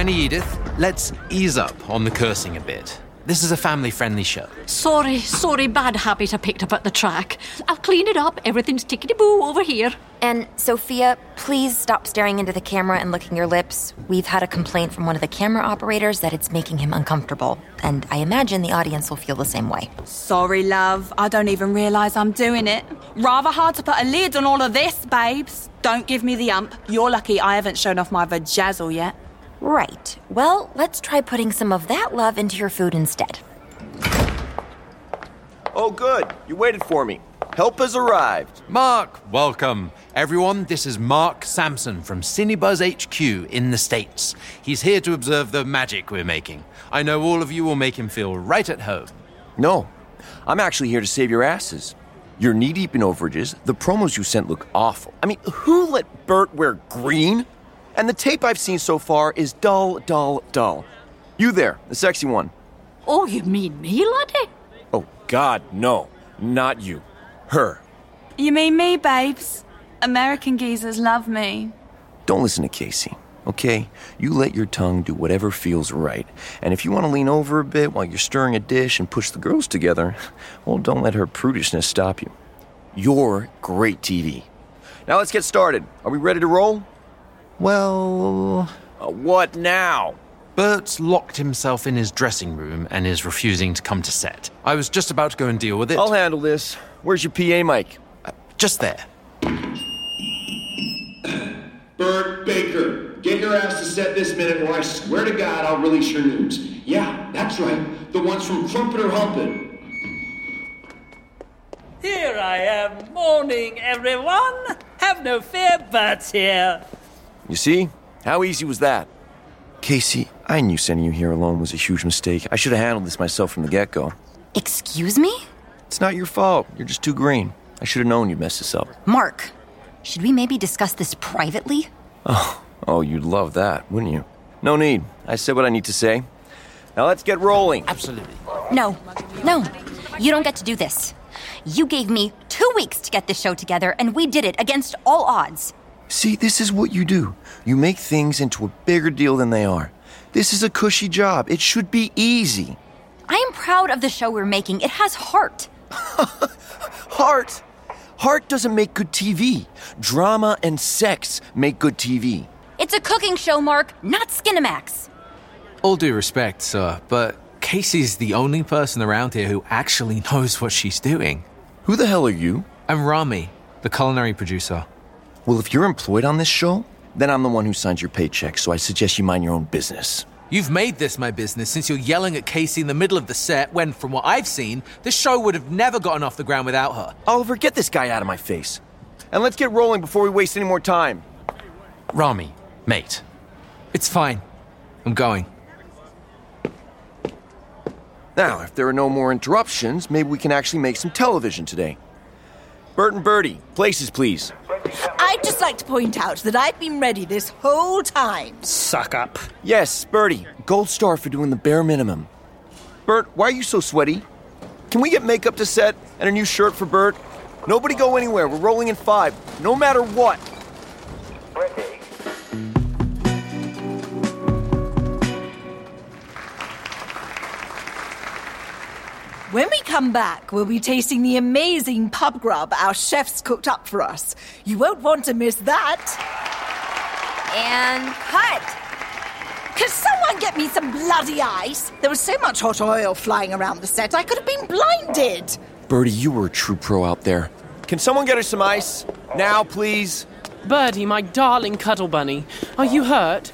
Nanny Edith, let's ease up on the cursing a bit. This is a family friendly show. Sorry, sorry, bad habit I picked up at the track. I'll clean it up. Everything's tickety boo over here. And Sophia, please stop staring into the camera and licking your lips. We've had a complaint from one of the camera operators that it's making him uncomfortable, and I imagine the audience will feel the same way. Sorry, love. I don't even realise I'm doing it. Rather hard to put a lid on all of this, babes. Don't give me the ump. You're lucky I haven't shown off my vajazzle yet. Right. Well, let's try putting some of that love into your food instead. Oh, good. You waited for me. Help has arrived. Mark, welcome. Everyone, this is Mark Sampson from Cinebuzz HQ in the States. He's here to observe the magic we're making. I know all of you will make him feel right at home. No, I'm actually here to save your asses. You're knee deep in overages. The promos you sent look awful. I mean, who let Bert wear green? And the tape I've seen so far is dull, dull, dull. You there, the sexy one. Oh, you mean me, laddie? Oh, God, no. Not you. Her. You mean me, babes? American geezers love me. Don't listen to Casey, okay? You let your tongue do whatever feels right. And if you want to lean over a bit while you're stirring a dish and push the girls together, well, don't let her prudishness stop you. You're great TV. Now let's get started. Are we ready to roll? Well, Uh, what now? Bert's locked himself in his dressing room and is refusing to come to set. I was just about to go and deal with it. I'll handle this. Where's your PA mic? Just there. Bert Baker, get your ass to set this minute or I swear to God I'll release your news. Yeah, that's right. The ones from Trumpeter Humpin'. Here I am. Morning, everyone. Have no fear, Bert's here. You see? How easy was that? Casey, I knew sending you here alone was a huge mistake. I should have handled this myself from the get go. Excuse me? It's not your fault. You're just too green. I should have known you'd mess this up. Mark, should we maybe discuss this privately? Oh, oh, you'd love that, wouldn't you? No need. I said what I need to say. Now let's get rolling. Absolutely. No, no, you don't get to do this. You gave me two weeks to get this show together, and we did it against all odds. See, this is what you do. You make things into a bigger deal than they are. This is a cushy job. It should be easy. I am proud of the show we're making. It has heart. Heart. Heart doesn't make good TV. Drama and sex make good TV. It's a cooking show, Mark, not Skinemax. All due respect, sir, but Casey's the only person around here who actually knows what she's doing. Who the hell are you? I'm Rami, the culinary producer. Well, if you're employed on this show, then I'm the one who signs your paycheck, so I suggest you mind your own business. You've made this my business since you're yelling at Casey in the middle of the set when, from what I've seen, this show would have never gotten off the ground without her. Oliver, get this guy out of my face. And let's get rolling before we waste any more time. Rami, mate. It's fine. I'm going. Now, if there are no more interruptions, maybe we can actually make some television today. Bert and Birdie, places, please. I'd just like to point out that I've been ready this whole time. Suck up. Yes, Birdie, gold star for doing the bare minimum. Bert, why are you so sweaty? Can we get makeup to set and a new shirt for Bert? Nobody go anywhere. We're rolling in five, no matter what. When we come back, we'll be tasting the amazing pub grub our chefs cooked up for us. You won't want to miss that. And cut. Can someone get me some bloody ice? There was so much hot oil flying around the set, I could have been blinded. Birdie, you were a true pro out there. Can someone get her some ice? Now, please. Birdie, my darling cuddle bunny, are you hurt?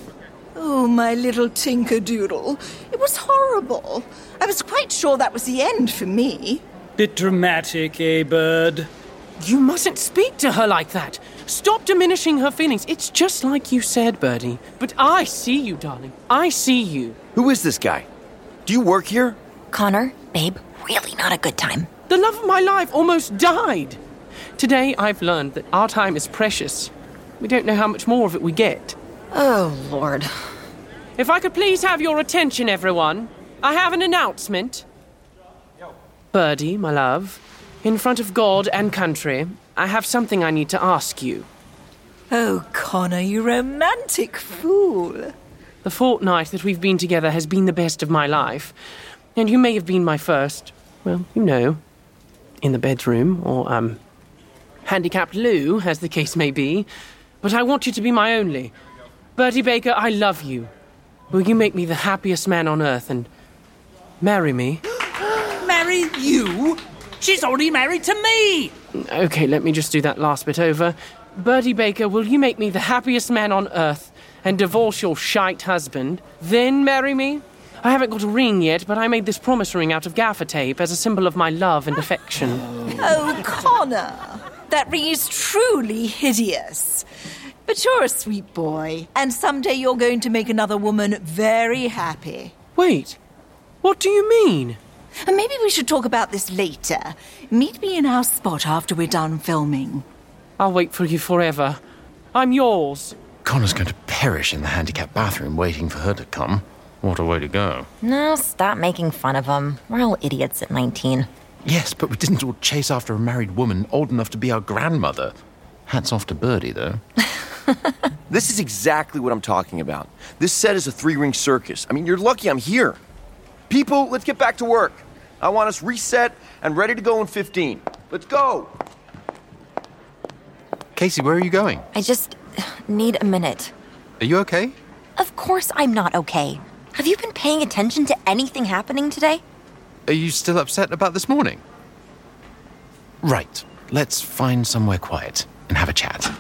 Oh, my little tinkerdoodle. It was horrible. I was quite sure that was the end for me. Bit dramatic, eh, Bird? You mustn't speak to her like that. Stop diminishing her feelings. It's just like you said, Birdie. But I see you, darling. I see you. Who is this guy? Do you work here? Connor, babe, really not a good time. The love of my life almost died. Today, I've learned that our time is precious. We don't know how much more of it we get. Oh, Lord. If I could please have your attention, everyone, I have an announcement. Birdie, my love, in front of God and country, I have something I need to ask you. Oh, Connor, you romantic fool. The fortnight that we've been together has been the best of my life. And you may have been my first, well, you know, in the bedroom, or, um, handicapped loo, as the case may be. But I want you to be my only. Birdie Baker, I love you. Will you make me the happiest man on earth and marry me? Marry you? She's already married to me! Okay, let me just do that last bit over. Birdie Baker, will you make me the happiest man on earth and divorce your shite husband, then marry me? I haven't got a ring yet, but I made this promise ring out of gaffer tape as a symbol of my love and affection. Oh, Connor, that ring is truly hideous. But you're a sweet boy, and someday you're going to make another woman very happy. Wait, what do you mean? And maybe we should talk about this later. Meet me in our spot after we're done filming. I'll wait for you forever. I'm yours. Connor's going to perish in the handicapped bathroom waiting for her to come. What a way to go. No, stop making fun of him. We're all idiots at 19. Yes, but we didn't all chase after a married woman old enough to be our grandmother. Hats off to Birdie, though. This is exactly what I'm talking about. This set is a three ring circus. I mean, you're lucky I'm here. People, let's get back to work. I want us reset and ready to go in 15. Let's go. Casey, where are you going? I just need a minute. Are you okay? Of course I'm not okay. Have you been paying attention to anything happening today? Are you still upset about this morning? Right. Let's find somewhere quiet and have a chat.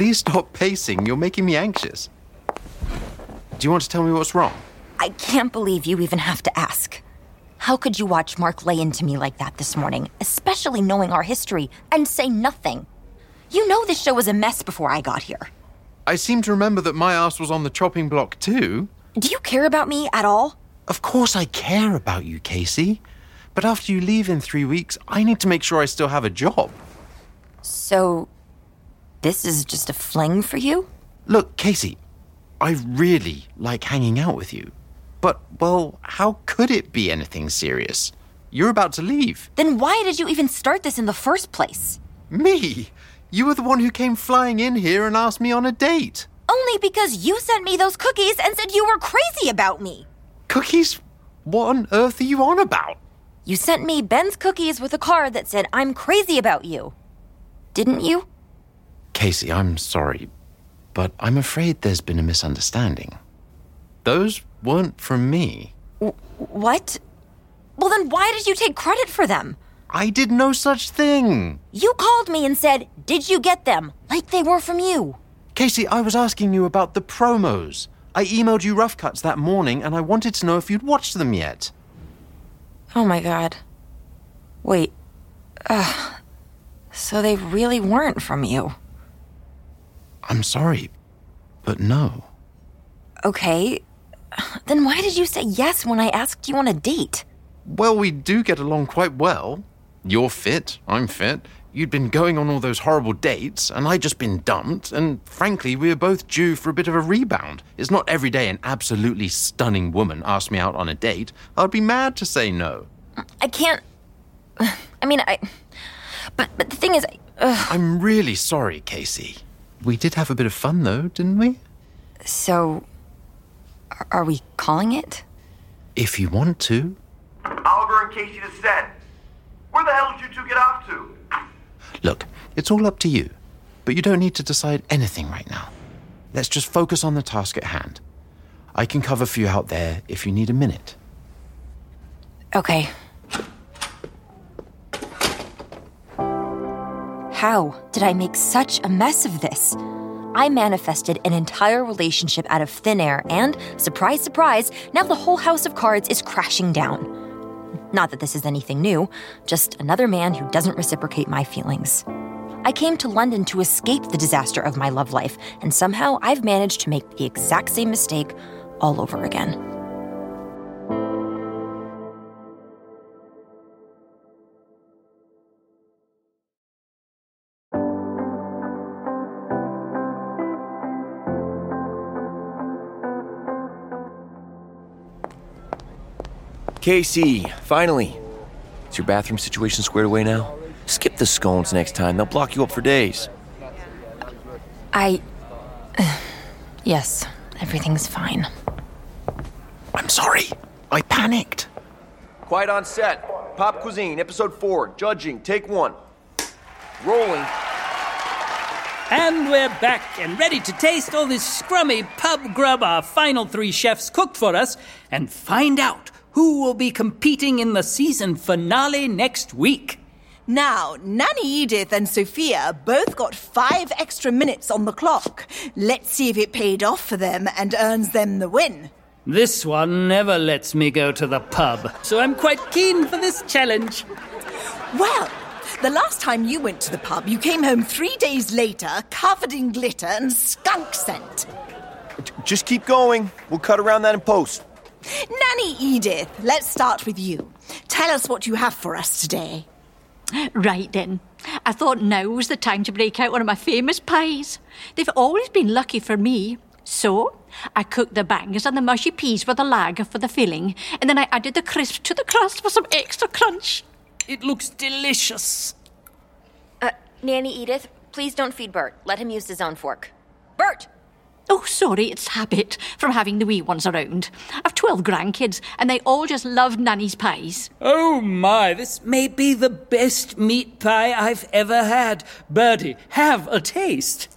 Please stop pacing. You're making me anxious. Do you want to tell me what's wrong? I can't believe you even have to ask. How could you watch Mark lay into me like that this morning, especially knowing our history, and say nothing? You know this show was a mess before I got here. I seem to remember that my ass was on the chopping block too. Do you care about me at all? Of course I care about you, Casey. But after you leave in three weeks, I need to make sure I still have a job. So, this is just a fling for you? Look, Casey, I really like hanging out with you. But, well, how could it be anything serious? You're about to leave. Then why did you even start this in the first place? Me? You were the one who came flying in here and asked me on a date. Only because you sent me those cookies and said you were crazy about me. Cookies? What on earth are you on about? You sent me Ben's cookies with a card that said, I'm crazy about you. Didn't you? Casey, I'm sorry, but I'm afraid there's been a misunderstanding. Those weren't from me. W- what? Well, then why did you take credit for them? I did no such thing. You called me and said, Did you get them? Like they were from you. Casey, I was asking you about the promos. I emailed you rough cuts that morning and I wanted to know if you'd watched them yet. Oh my god. Wait. Ugh. So they really weren't from you. I'm sorry, but no. Okay. Then why did you say yes when I asked you on a date? Well, we do get along quite well. You're fit, I'm fit. You'd been going on all those horrible dates, and I'd just been dumped, and frankly, we were both due for a bit of a rebound. It's not every day an absolutely stunning woman asks me out on a date. I'd be mad to say no. I can't. I mean, I. But but the thing is, ugh. I'm really sorry, Casey. We did have a bit of fun, though, didn't we? so. are- Are we calling it? If you want to. Oliver and Casey to set. Where the hell did you two get off to? Look, it's all up to you, but you don't need to decide anything right now. Let's just focus on the task at hand. I can cover for you out there if you need a minute. Okay. How did I make such a mess of this? I manifested an entire relationship out of thin air, and surprise, surprise, now the whole house of cards is crashing down. Not that this is anything new, just another man who doesn't reciprocate my feelings. I came to London to escape the disaster of my love life, and somehow I've managed to make the exact same mistake all over again. Casey, finally. Is your bathroom situation squared away now? Skip the scones next time. They'll block you up for days. I. Yes, everything's fine. I'm sorry. I panicked. Quiet on set. Pop Cuisine, episode four. Judging, take one. Rolling. And we're back and ready to taste all this scrummy pub grub our final three chefs cooked for us and find out who will be competing in the season finale next week. Now, Nanny Edith and Sophia both got five extra minutes on the clock. Let's see if it paid off for them and earns them the win. This one never lets me go to the pub, so I'm quite keen for this challenge. Well, the last time you went to the pub, you came home three days later, covered in glitter and skunk scent. Just keep going. We'll cut around that in post. Nanny Edith, let's start with you. Tell us what you have for us today. Right then. I thought now was the time to break out one of my famous pies. They've always been lucky for me. So, I cooked the bangers and the mushy peas with the lager for the filling, and then I added the crisp to the crust for some extra crunch. It looks delicious. Uh, Nanny Edith, please don't feed Bert. Let him use his own fork. Bert! Oh, sorry, it's habit from having the wee ones around. I've 12 grandkids, and they all just love Nanny's pies. Oh my, this may be the best meat pie I've ever had. Birdie, have a taste.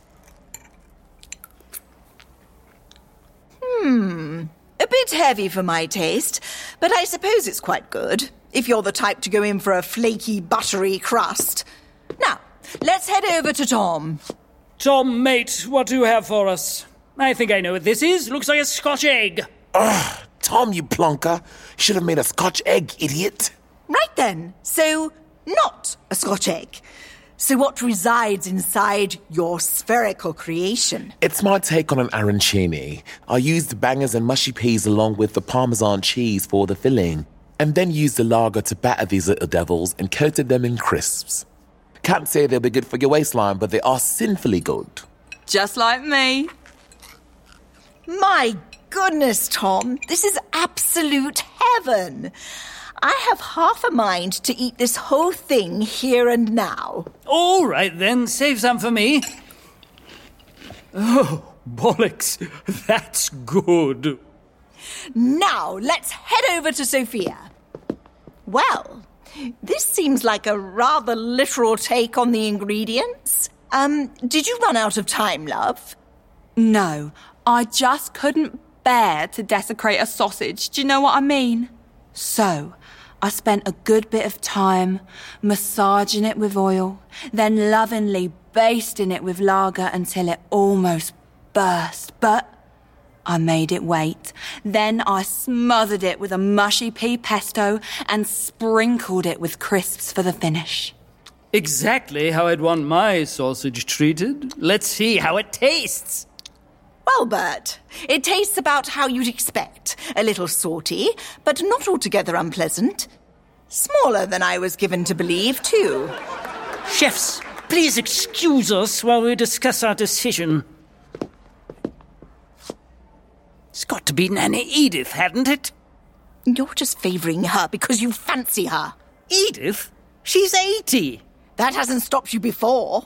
Hmm. A bit heavy for my taste, but I suppose it's quite good, if you're the type to go in for a flaky, buttery crust. Now, let's head over to Tom. Tom, mate, what do you have for us? I think I know what this is. Looks like a Scotch egg. Ugh, Tom, you plonker. Should have made a Scotch egg, idiot. Right then, so not a Scotch egg. So, what resides inside your spherical creation? It's my take on an arancini. I used bangers and mushy peas along with the Parmesan cheese for the filling, and then used the lager to batter these little devils and coated them in crisps. Can't say they'll be good for your waistline, but they are sinfully good. Just like me. My goodness, Tom, this is absolute heaven. I have half a mind to eat this whole thing here and now. All right then, save some for me. Oh, bollocks, that's good. Now, let's head over to Sophia. Well, this seems like a rather literal take on the ingredients. Um, did you run out of time, love? No, I just couldn't bear to desecrate a sausage. Do you know what I mean? So, I spent a good bit of time massaging it with oil, then lovingly basting it with lager until it almost burst. But I made it wait. Then I smothered it with a mushy pea pesto and sprinkled it with crisps for the finish. Exactly how I'd want my sausage treated. Let's see how it tastes. Well, Bert, it tastes about how you'd expect. A little salty, but not altogether unpleasant. Smaller than I was given to believe, too. Chefs, please excuse us while we discuss our decision. It's got to be Nanny Edith, hadn't it? You're just favouring her because you fancy her. Edith? She's 80. That hasn't stopped you before.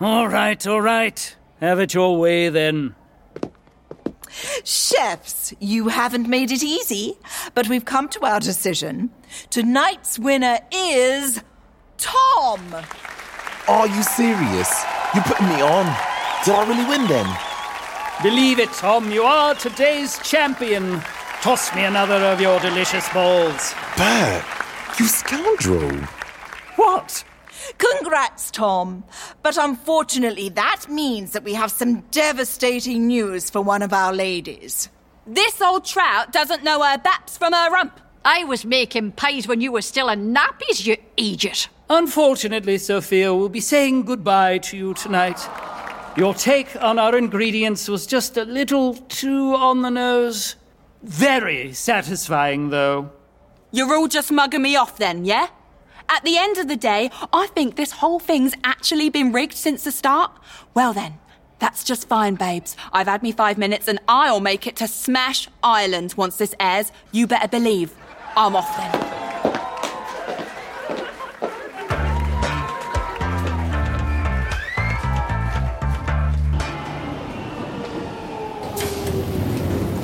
All right, all right. Have it your way then. Chefs, you haven't made it easy, but we've come to our decision. Tonight's winner is Tom. Are you serious? You're putting me on. Did I really win then? Believe it, Tom, you are today's champion. Toss me another of your delicious balls. Bert, you scoundrel. What? Congrats, Tom. But unfortunately, that means that we have some devastating news for one of our ladies. This old trout doesn't know her baps from her rump. I was making pies when you were still in nappies, you idiot. Unfortunately, Sophia, we'll be saying goodbye to you tonight. Your take on our ingredients was just a little too on the nose. Very satisfying, though. You're all just mugging me off then, yeah? At the end of the day, I think this whole thing's actually been rigged since the start. Well then, that's just fine, babes. I've had me five minutes and I'll make it to Smash Island once this airs. You better believe. I'm off then.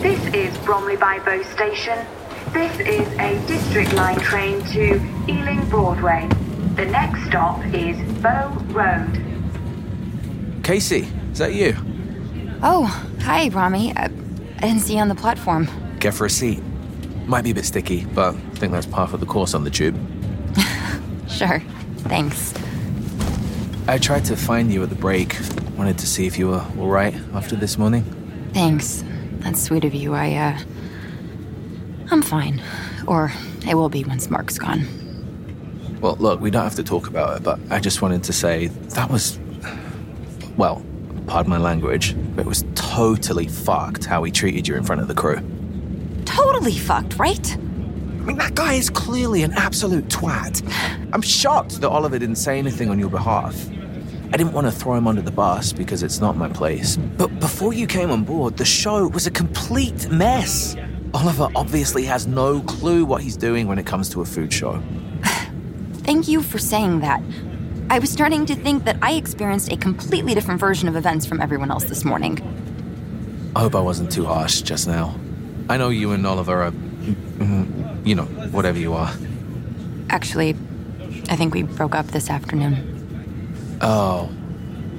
This is Bromley by Bow Station. This is a District Line train to Ealing Broadway. The next stop is Bow Road. Casey, is that you? Oh, hi, Rami. I, I didn't see you on the platform. Get for a seat. Might be a bit sticky, but I think that's part of the course on the tube. Sure. Thanks. I tried to find you at the break. Wanted to see if you were all right after this morning. Thanks. That's sweet of you. I, uh. I'm fine. Or I will be once Mark's gone. Well, look, we don't have to talk about it, but I just wanted to say that was. Well, pardon my language, but it was totally fucked how he treated you in front of the crew. Totally fucked, right? I mean, that guy is clearly an absolute twat. I'm shocked that Oliver didn't say anything on your behalf. I didn't want to throw him under the bus because it's not my place. But before you came on board, the show was a complete mess. Oliver obviously has no clue what he's doing when it comes to a food show. Thank you for saying that. I was starting to think that I experienced a completely different version of events from everyone else this morning. I hope I wasn't too harsh just now. I know you and Oliver are. mm, You know, whatever you are. Actually, I think we broke up this afternoon. Oh.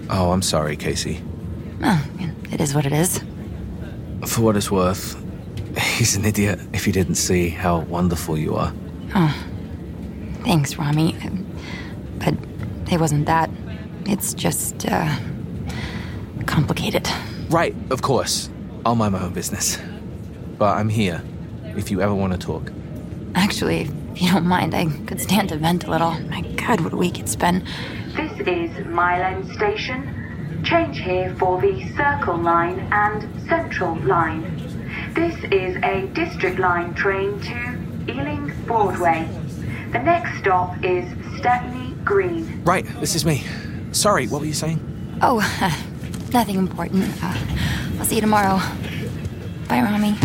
Oh, I'm sorry, Casey. Oh, it is what it is. For what it's worth, he's an idiot if he didn't see how wonderful you are. Oh, thanks, Rami. But it wasn't that. It's just, uh, complicated. Right, of course. I'll mind my own business. But I'm here if you ever want to talk. Actually, if you don't mind, I could stand to vent a little. My God, what a week it's been. This is Mile End Station. Change here for the Circle Line and Central Line. This is a District Line train to Ealing Broadway. The next stop is Stepney Green. Right, this is me. Sorry, what were you saying? Oh, nothing important. Uh, I'll see you tomorrow. Bye, Rami.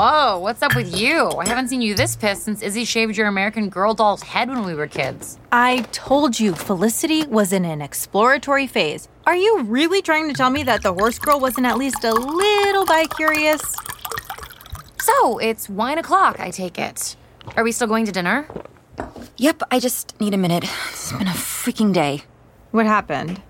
Whoa, what's up with you? I haven't seen you this pissed since Izzy shaved your American Girl doll's head when we were kids. I told you Felicity was in an exploratory phase. Are you really trying to tell me that the horse girl wasn't at least a little bi curious? So, it's wine o'clock, I take it. Are we still going to dinner? Yep, I just need a minute. It's been a freaking day. What happened?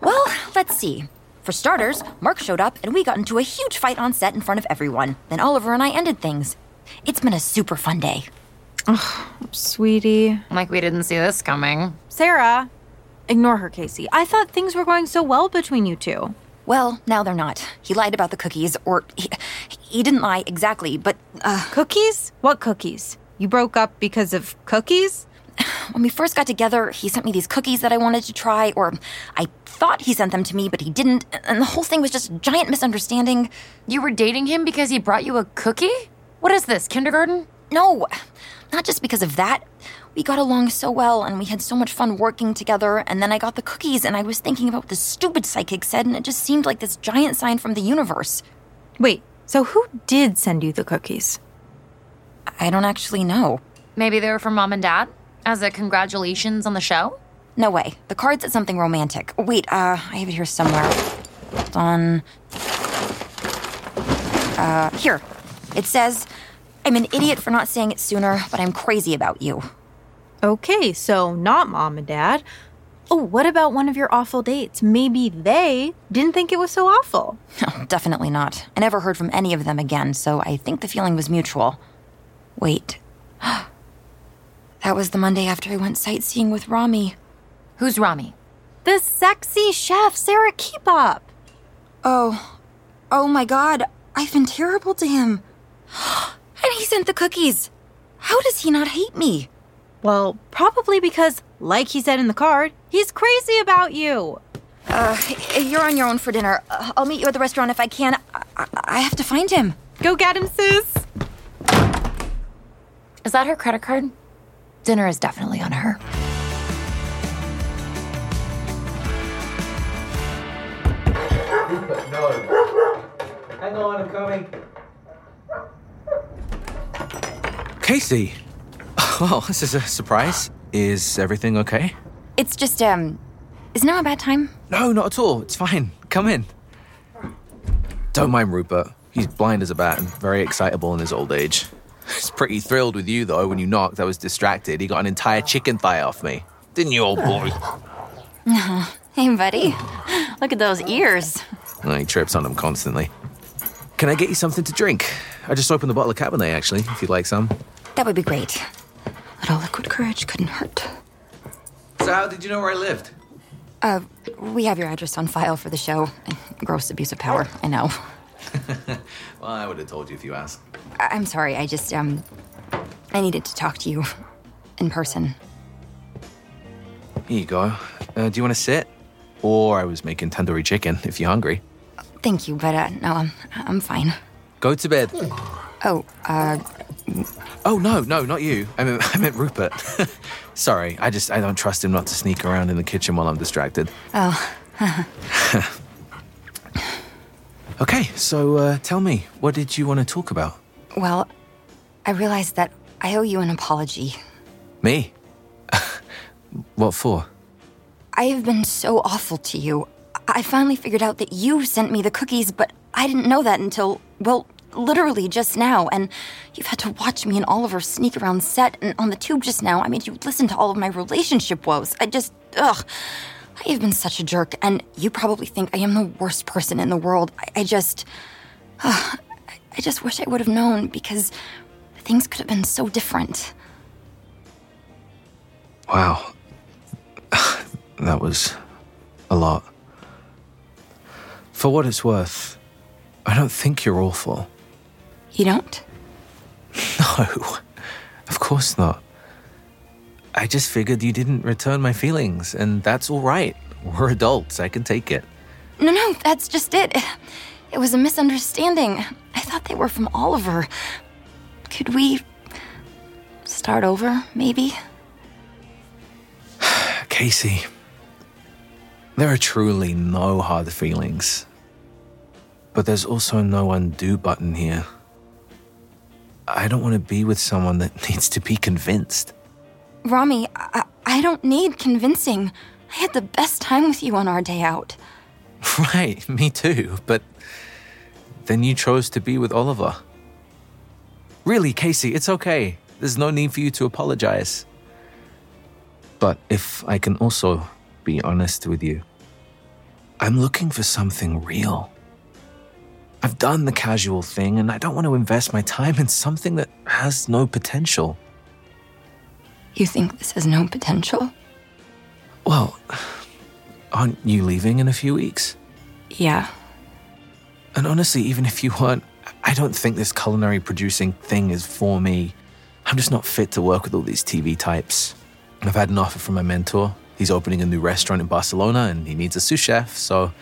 Well, let's see. For starters, Mark showed up and we got into a huge fight on set in front of everyone. Then Oliver and I ended things. It's been a super fun day. Ugh, sweetie. Like we didn't see this coming. Sarah, ignore her, Casey. I thought things were going so well between you two. Well, now they're not. He lied about the cookies, or he, he didn't lie exactly, but. Uh, cookies? What cookies? You broke up because of cookies? When we first got together, he sent me these cookies that I wanted to try, or I thought he sent them to me, but he didn't, and the whole thing was just a giant misunderstanding. You were dating him because he brought you a cookie? What is this, kindergarten? No, not just because of that. We got along so well, and we had so much fun working together, and then I got the cookies, and I was thinking about what the stupid psychic said, and it just seemed like this giant sign from the universe. Wait, so who did send you the cookies? I don't actually know. Maybe they were from mom and dad? As a congratulations on the show? No way. The card said something romantic. Wait, uh, I have it here somewhere. Hold on. Uh, here. It says, I'm an idiot for not saying it sooner, but I'm crazy about you. Okay, so not mom and dad. Oh, what about one of your awful dates? Maybe they didn't think it was so awful. No, definitely not. I never heard from any of them again, so I think the feeling was mutual. Wait. that was the Monday after I went sightseeing with Rami. Who's Rami? The sexy chef, Sarah Keep Up. Oh. Oh my god. I've been terrible to him. and he sent the cookies. How does he not hate me? Well, probably because, like he said in the card, he's crazy about you. Uh, you're on your own for dinner. Uh, I'll meet you at the restaurant if I can. I, I, I have to find him. Go get him, sis. Is that her credit card? dinner is definitely on her. No. Hang on, I'm coming. Casey! Well, this is a surprise. Is everything okay? It's just, um, is now a bad time? No, not at all. It's fine. Come in. Don't mind Rupert. He's blind as a bat and very excitable in his old age. He's pretty thrilled with you, though. When you knocked, I was distracted. He got an entire chicken thigh off me. Didn't you, old boy? hey, buddy. Look at those ears. Well, he trips on them constantly. Can I get you something to drink? I just opened the bottle of Cabernet, actually, if you'd like some. That would be great. Little liquid courage couldn't hurt. So, how did you know where I lived? Uh, we have your address on file for the show. Gross abuse of power, I know. well, I would have told you if you asked. I- I'm sorry, I just, um, I needed to talk to you in person. Here you go. Uh, do you want to sit? Or I was making tandoori chicken if you're hungry. Thank you, but, uh, no, I'm, I'm fine. Go to bed. Oh, uh, Oh, no, no, not you. I meant, I meant Rupert. Sorry, I just, I don't trust him not to sneak around in the kitchen while I'm distracted. oh. Okay, so uh, tell me, what did you want to talk about? Well, I realized that I owe you an apology. Me? what for? I have been so awful to you. I finally figured out that you sent me the cookies, but I didn't know that until, well, literally just now. And you've had to watch me and Oliver sneak around set and on the tube just now. I made you listen to all of my relationship woes. I just, ugh. I have been such a jerk, and you probably think I am the worst person in the world. I, I just, ugh, I- just wish I would have known because things could have been so different. Wow. that was a lot. For what it's worth, I don't think you're awful. You don't? No, of course not. I just figured you didn't return my feelings, and that's all right. We're adults, I can take it. No, no, that's just it. It was a misunderstanding. I thought they were from Oliver. Could we start over, maybe? Casey, there are truly no hard feelings. But there's also no undo button here. I don't want to be with someone that needs to be convinced. Rami, I, I don't need convincing. I had the best time with you on our day out. Right, me too, but then you chose to be with Oliver. Really, Casey, it's okay. There's no need for you to apologize. But if I can also be honest with you, I'm looking for something real. I've done the casual thing, and I don't want to invest my time in something that has no potential. You think this has no potential? Well, aren't you leaving in a few weeks? Yeah. And honestly, even if you weren't, I don't think this culinary producing thing is for me. I'm just not fit to work with all these TV types. I've had an offer from my mentor. He's opening a new restaurant in Barcelona and he needs a sous chef, so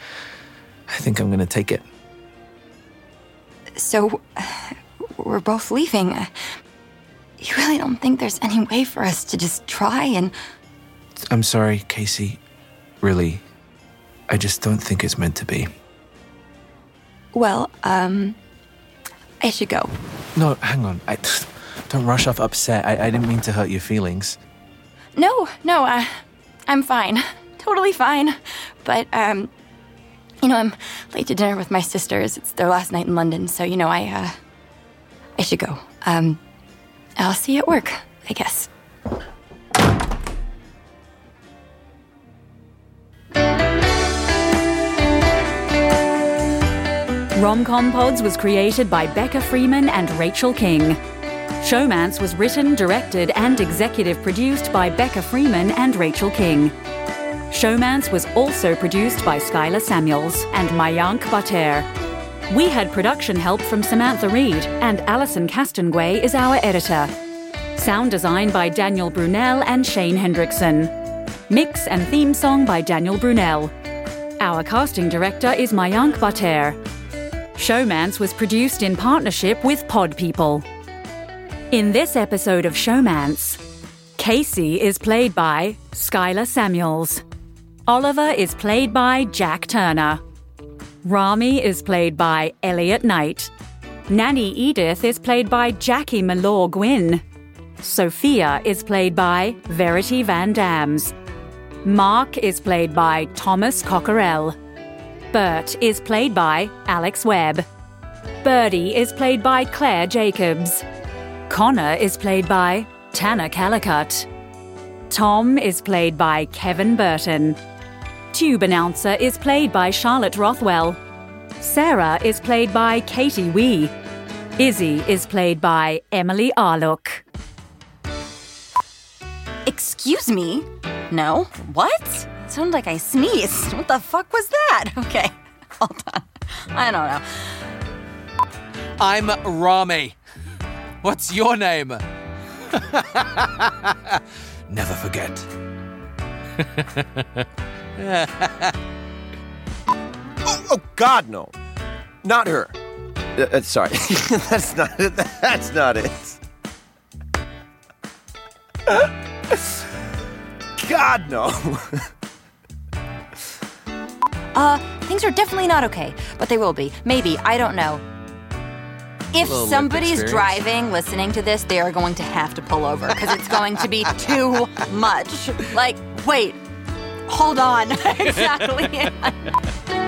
I think I'm gonna take it. So, we're both leaving. You really don't think there's any way for us to just try and. I'm sorry, Casey. Really, I just don't think it's meant to be. Well, um. I should go. No, hang on. I, don't rush off upset. I, I didn't mean to hurt your feelings. No, no, uh, I'm fine. Totally fine. But, um, you know, I'm late to dinner with my sisters. It's their last night in London, so, you know, I, uh, I should go. Um, I'll see you at work, I guess. Romcom Pods was created by Becca Freeman and Rachael King. Showmance was written, directed, and executive produced by Becca Freeman and Rachael King. Showmance was also produced by Skylar Samuels and Mayank Bhatter. We had production help from Samantha Reed, and Alison Castanguay is our editor. Sound design by Daniel Brunel and Shane Hendrickson. Mix and theme song by Daniel Brunel. Our casting director is Mayank Bhatter. Showmance was produced in partnership with Pod People. In this episode of Showmance, Casey is played by Skylar Samuels. Oliver is played by Jack Turner. Rami is played by Elliot Knight. Nanny Edith is played by Jackie Malore Gwynn. Sophia is played by Verity Van Dams. Mark is played by Thomas Cockerell. Bert is played by Alex Webb. Birdie is played by Claire Jacobs. Connor is played by Tanner Calicut. Tom is played by Kevin Burton. Tube announcer is played by Charlotte Rothwell. Sarah is played by Katie Wee. Izzy is played by Emily Arlook. Excuse me? No? What? Sounded like I sneezed. What the fuck was that? Okay, hold on. I don't know. I'm Rami. What's your name? Never forget. oh, oh, God, no. Not her. Uh, uh, sorry. that's not it. That's not it. God, no. Uh, things are definitely not okay, but they will be. Maybe. I don't know. If somebody's driving, listening to this, they are going to have to pull over because it's going to be too much. Like, wait, hold on. exactly.